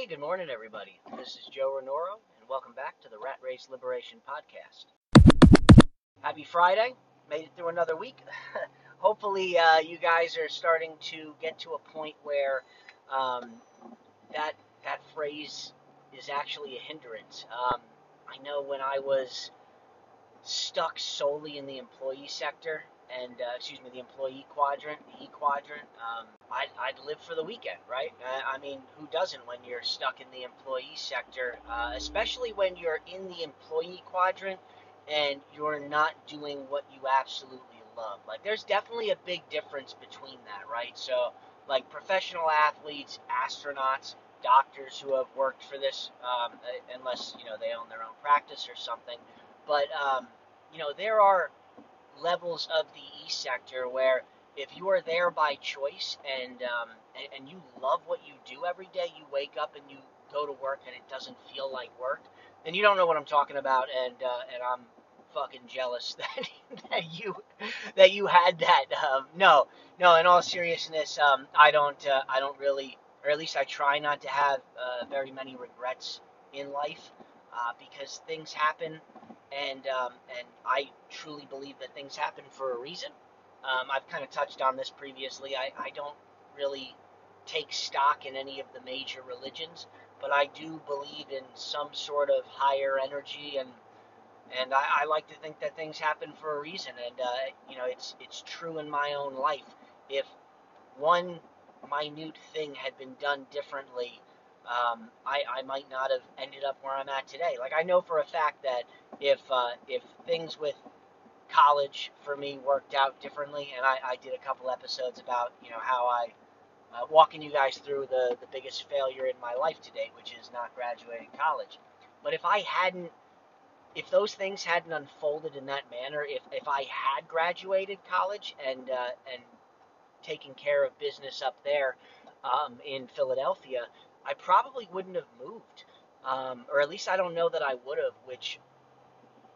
Hey, good morning, everybody. This is Joe Renoro, and welcome back to the Rat Race Liberation Podcast. Happy Friday. Made it through another week. Hopefully, uh, you guys are starting to get to a point where um, that that phrase is actually a hindrance. Um, I know when I was stuck solely in the employee sector, and uh, excuse me, the employee quadrant, the E quadrant, um, I'd, I'd live for the weekend, right? I, I mean, who doesn't when you're stuck in the employee sector, uh, especially when you're in the employee quadrant and you're not doing what you absolutely love. Like, there's definitely a big difference between that, right? So, like professional athletes, astronauts, doctors who have worked for this, um, unless you know they own their own practice or something. But um, you know, there are levels of the E sector where if you are there by choice and, um, and and you love what you do every day, you wake up and you go to work and it doesn't feel like work, then you don't know what I'm talking about, and uh, and I'm fucking jealous that that you that you had that. Um, no, no. In all seriousness, um, I don't uh, I don't really, or at least I try not to have uh, very many regrets in life uh, because things happen and um, and I truly believe that things happen for a reason. Um, I've kind of touched on this previously. I, I don't really take stock in any of the major religions, but I do believe in some sort of higher energy, and and I, I like to think that things happen for a reason. And uh, you know, it's it's true in my own life. If one minute thing had been done differently, um, I, I might not have ended up where I'm at today. Like I know for a fact that if uh, if things with college for me worked out differently, and I, I did a couple episodes about you know how I uh, walking you guys through the the biggest failure in my life to date, which is not graduating college. But if I hadn't, if those things hadn't unfolded in that manner, if if I had graduated college and uh, and taken care of business up there um, in Philadelphia, I probably wouldn't have moved, um, or at least I don't know that I would have, which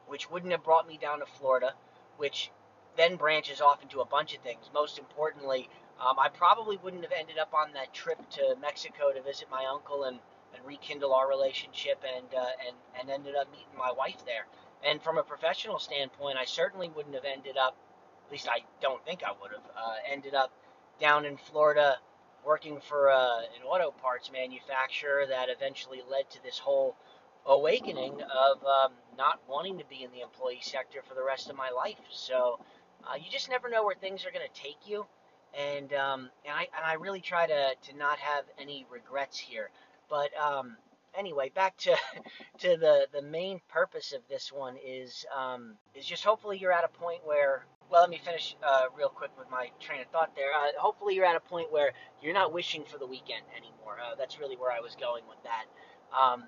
which wouldn't have brought me down to Florida, which then branches off into a bunch of things. Most importantly, um, I probably wouldn't have ended up on that trip to Mexico to visit my uncle and, and rekindle our relationship and, uh, and, and ended up meeting my wife there. And from a professional standpoint, I certainly wouldn't have ended up, at least I don't think I would have, uh, ended up down in Florida working for uh, an auto parts manufacturer that eventually led to this whole awakening of um, not wanting to be in the employee sector for the rest of my life. So uh, you just never know where things are going to take you, and um, and I and I really try to to not have any regrets here. But um, anyway, back to to the the main purpose of this one is um, is just hopefully you're at a point where. Well, let me finish uh, real quick with my train of thought there. Uh, hopefully, you're at a point where you're not wishing for the weekend anymore. Uh, that's really where I was going with that. Um,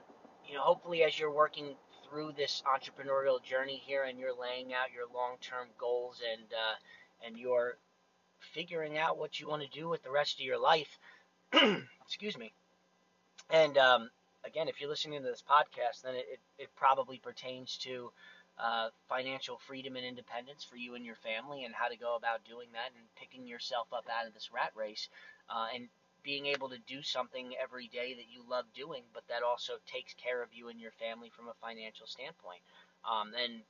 you know, hopefully as you're working through this entrepreneurial journey here and you're laying out your long-term goals and uh, and you're figuring out what you want to do with the rest of your life. excuse me. And um, again, if you're listening to this podcast, then it, it, it probably pertains to uh, financial freedom and independence for you and your family and how to go about doing that and picking yourself up out of this rat race uh, and being able to do something every day that you love doing, but that also takes care of you and your family from a financial standpoint. Um, and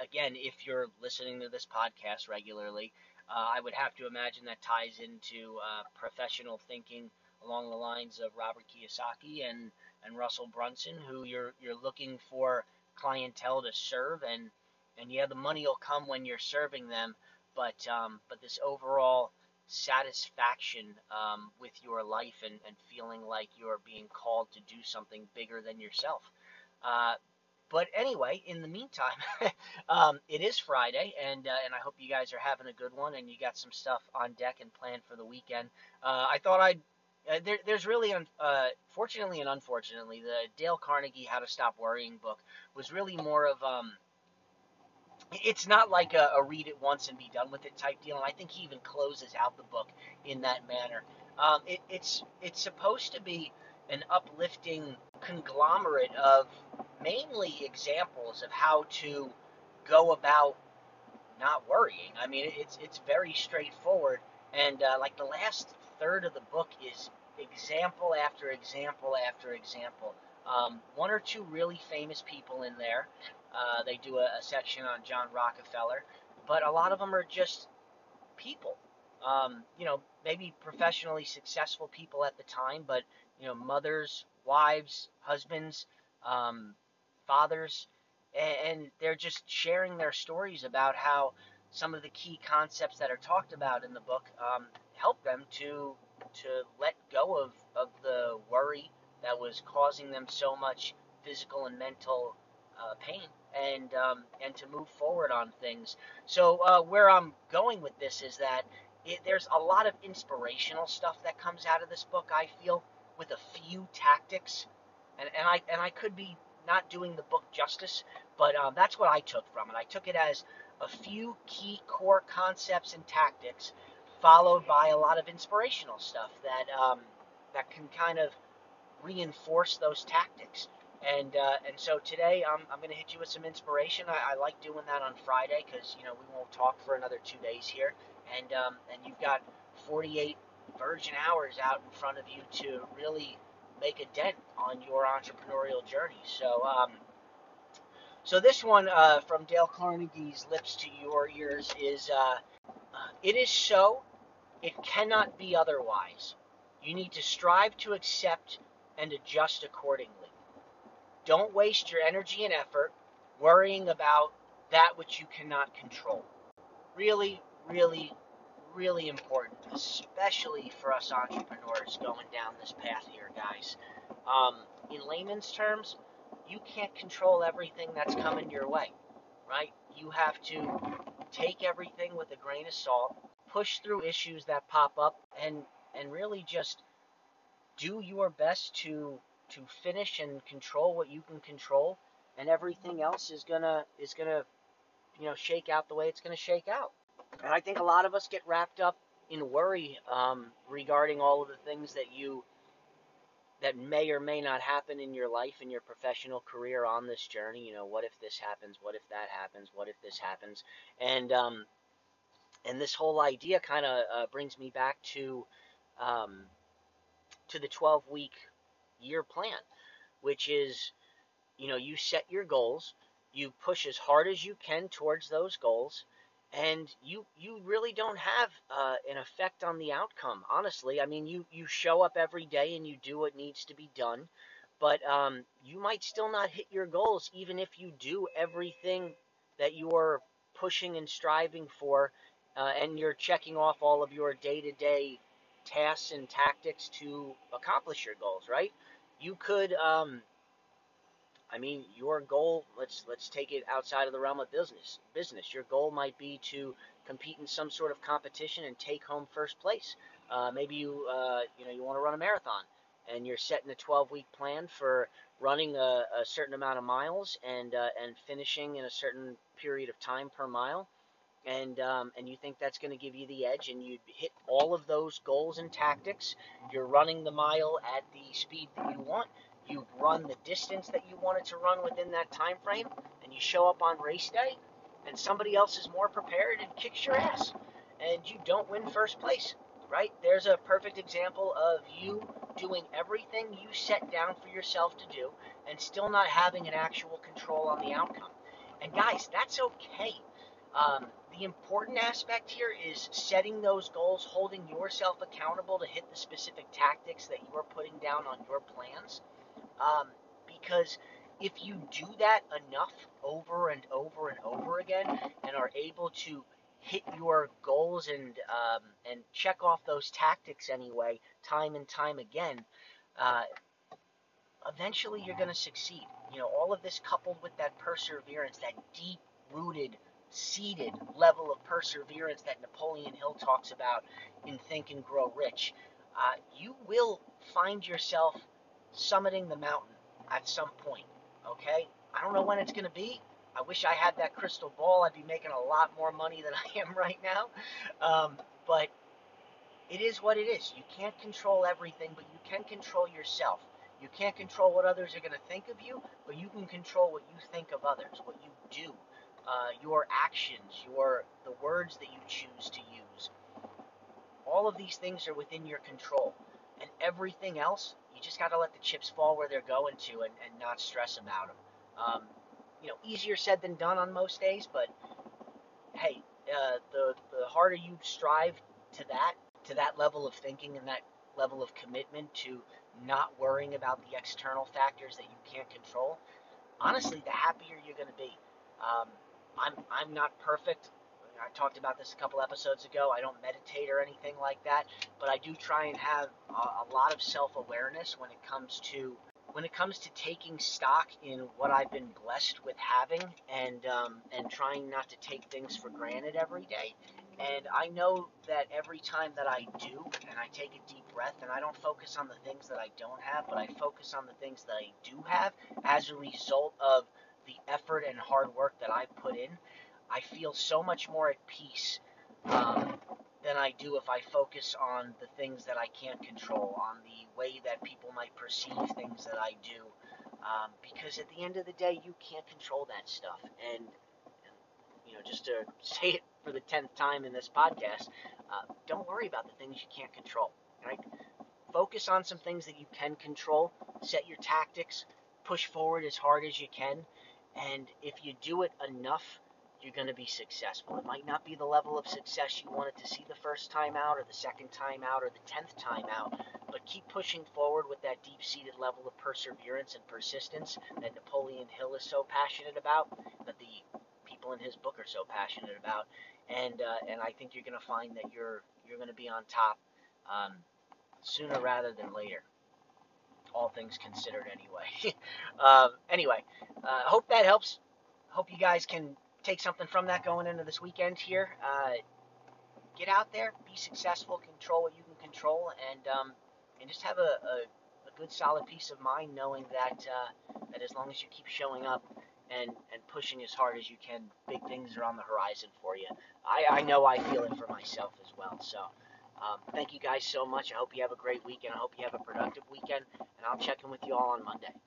again, if you're listening to this podcast regularly, uh, I would have to imagine that ties into uh, professional thinking along the lines of Robert Kiyosaki and, and Russell Brunson, who you're you're looking for clientele to serve, and and yeah, the money will come when you're serving them, but um, but this overall satisfaction um, with your life and, and feeling like you're being called to do something bigger than yourself. Uh, but anyway, in the meantime, um, it is Friday, and uh, and I hope you guys are having a good one, and you got some stuff on deck and planned for the weekend. Uh, I thought I'd uh, there, there's really, uh, fortunately and unfortunately, the Dale Carnegie How to Stop Worrying book was really more of um, it's not like a, a, read it once and be done with it type deal. And I think he even closes out the book in that manner. Um, it, it's it's supposed to be an uplifting conglomerate of mainly examples of how to go about not worrying. I mean, it's it's very straightforward, and uh, like the last third of the book is example after example after example. Um, one or two really famous people in there. Uh, they do a, a, section on John Rockefeller, but a lot of them are just people. Um, you know, maybe professionally successful people at the time, but you know, mothers, wives, husbands, um, fathers, and they're just sharing their stories about how some of the key concepts that are talked about in the book um, help them to to let go of, of the worry that was causing them so much physical and mental uh, pain and um, and to move forward on things. So uh, where I'm going with this is that it, there's a lot of inspirational stuff that comes out of this book. I feel with a few tactics, and, and I and I could be not doing the book justice, but um, that's what I took from it. I took it as a few key core concepts and tactics, followed by a lot of inspirational stuff that um, that can kind of reinforce those tactics. And uh, and so today I'm, I'm going to hit you with some inspiration. I, I like doing that on Friday because you know we won't talk for another two days here, and um, and you've got 48 virgin hours out in front of you to really make a dent on your entrepreneurial journey. So um, so this one uh, from Dale Carnegie's lips to your ears is uh, uh, it is so, it cannot be otherwise. You need to strive to accept and adjust accordingly. Don't waste your energy and effort worrying about that which you cannot control. Really, really, really important, especially for us entrepreneurs going down this path here, guys. Um, in layman's terms, you can't control everything that's coming your way, right? You have to take everything with a grain of salt, push through issues that pop up, and and really just do your best to to finish and control what you can control, and everything else is gonna is gonna you know shake out the way it's gonna shake out. And I think a lot of us get wrapped up in worry um, regarding all of the things that you that may or may not happen in your life in your professional career on this journey you know what if this happens what if that happens what if this happens? And um, and this whole idea kind of uh, brings me back to um, to the 12 week year plan which is you know you set your goals you push as hard as you can towards those goals and you you really don't have uh, an effect on the outcome honestly. I mean you you show up every day and you do what needs to be done but um, you might still not hit your goals even if you do everything that you're pushing and striving for uh, and you're checking off all of your day-to-day tasks and tactics to accomplish your goals right? You could um, I mean, your goal let's let's take it outside of the realm of business. Business. Your goal might be to compete in some sort of competition and take home first place. Uh, maybe you uh, you know you want to run a marathon, and you're setting a 12-week plan for running a, a certain amount of miles and uh, and finishing in a certain period of time per mile. And um, and you think that's going to give you the edge, and you hit all of those goals and tactics. You're running the mile at the speed that you want you run the distance that you wanted to run within that time frame, and you show up on race day, and somebody else is more prepared and kicks your ass, and you don't win first place, right? There's a perfect example of you doing everything you set down for yourself to do, and still not having an actual control on the outcome. And guys, that's okay. Um, the important aspect here is setting those goals, holding yourself accountable to hit the specific tactics that you are putting down on your plans um, because if you do that enough over and over and over again and are able to hit your goals and um, and check off those tactics anyway, time and time again, uh, eventually you're going to succeed. You know, all of this coupled with that perseverance, that deep rooted, seated level of perseverance that Napoleon Hill talks about in Think and Grow Rich, uh, you will find yourself summiting the mountain at some point. Okay? I don't know when it's going to be. I wish I had that crystal ball. I'd be making a lot more money than I am right now. Um, but it is what it is. You can't control everything, but you can control yourself. You can't control what others are going to think of you, but you can control what you think of others, what you do, uh, your actions, your the words that you choose to use. All of these things are within your control. Everything else, you just got to let the chips fall where they're going to and, and not stress about them. Um, you know, easier said than done on most days, but hey, uh, the the harder you strive to that to that level of thinking and that level of commitment to not worrying about the external factors that you can't control, honestly, the happier you're going to be. Um, I'm I'm not perfect. I talked about this a couple episodes ago. I don't meditate or anything like that, but I do try and have a, a lot of self-awareness when it comes to when it comes to taking stock in what I've been blessed with having and um, and trying not to take things for granted every day. And I know that every time that I do, and I take a deep breath, and I don't focus on the things that I don't have, but I focus on the things that I do have as a result of the effort and hard work that I put in, I feel so much more at peace um, than I do if I focus on the things that I can't control, on the way that people might perceive things that I do. Um, because at the end of the day, you can't control that stuff. And, you know, just to say it for the tenth time in this podcast, uh, don't worry about the things you can't control. Right? Focus on some things that you can control. Set your tactics. Push forward as hard as you can. And if you do it enough, you're going to be successful. It might not be the level of success you wanted to see the first time out, or the second time out, or the tenth time out, but keep pushing forward with that deep seated level of perseverance and persistence that Napoleon Hill is so passionate about, that the people in his book are so passionate about. And, uh, and I think you're going to find that you're, you're going to be on top um, sooner rather than later all things considered anyway. um, anyway, I uh, hope that helps. Hope you guys can take something from that going into this weekend here. Uh, get out there, be successful, control what you can control, and um, and just have a, a, a, good solid peace of mind knowing that uh, that as long as you keep showing up and and pushing as hard as you can, big things are on the horizon for you. I, I know I feel it for myself as well. So. Um, thank you guys so much. I hope you have a great weekend. I hope you have a productive weekend, and I'll check in with you all on Monday.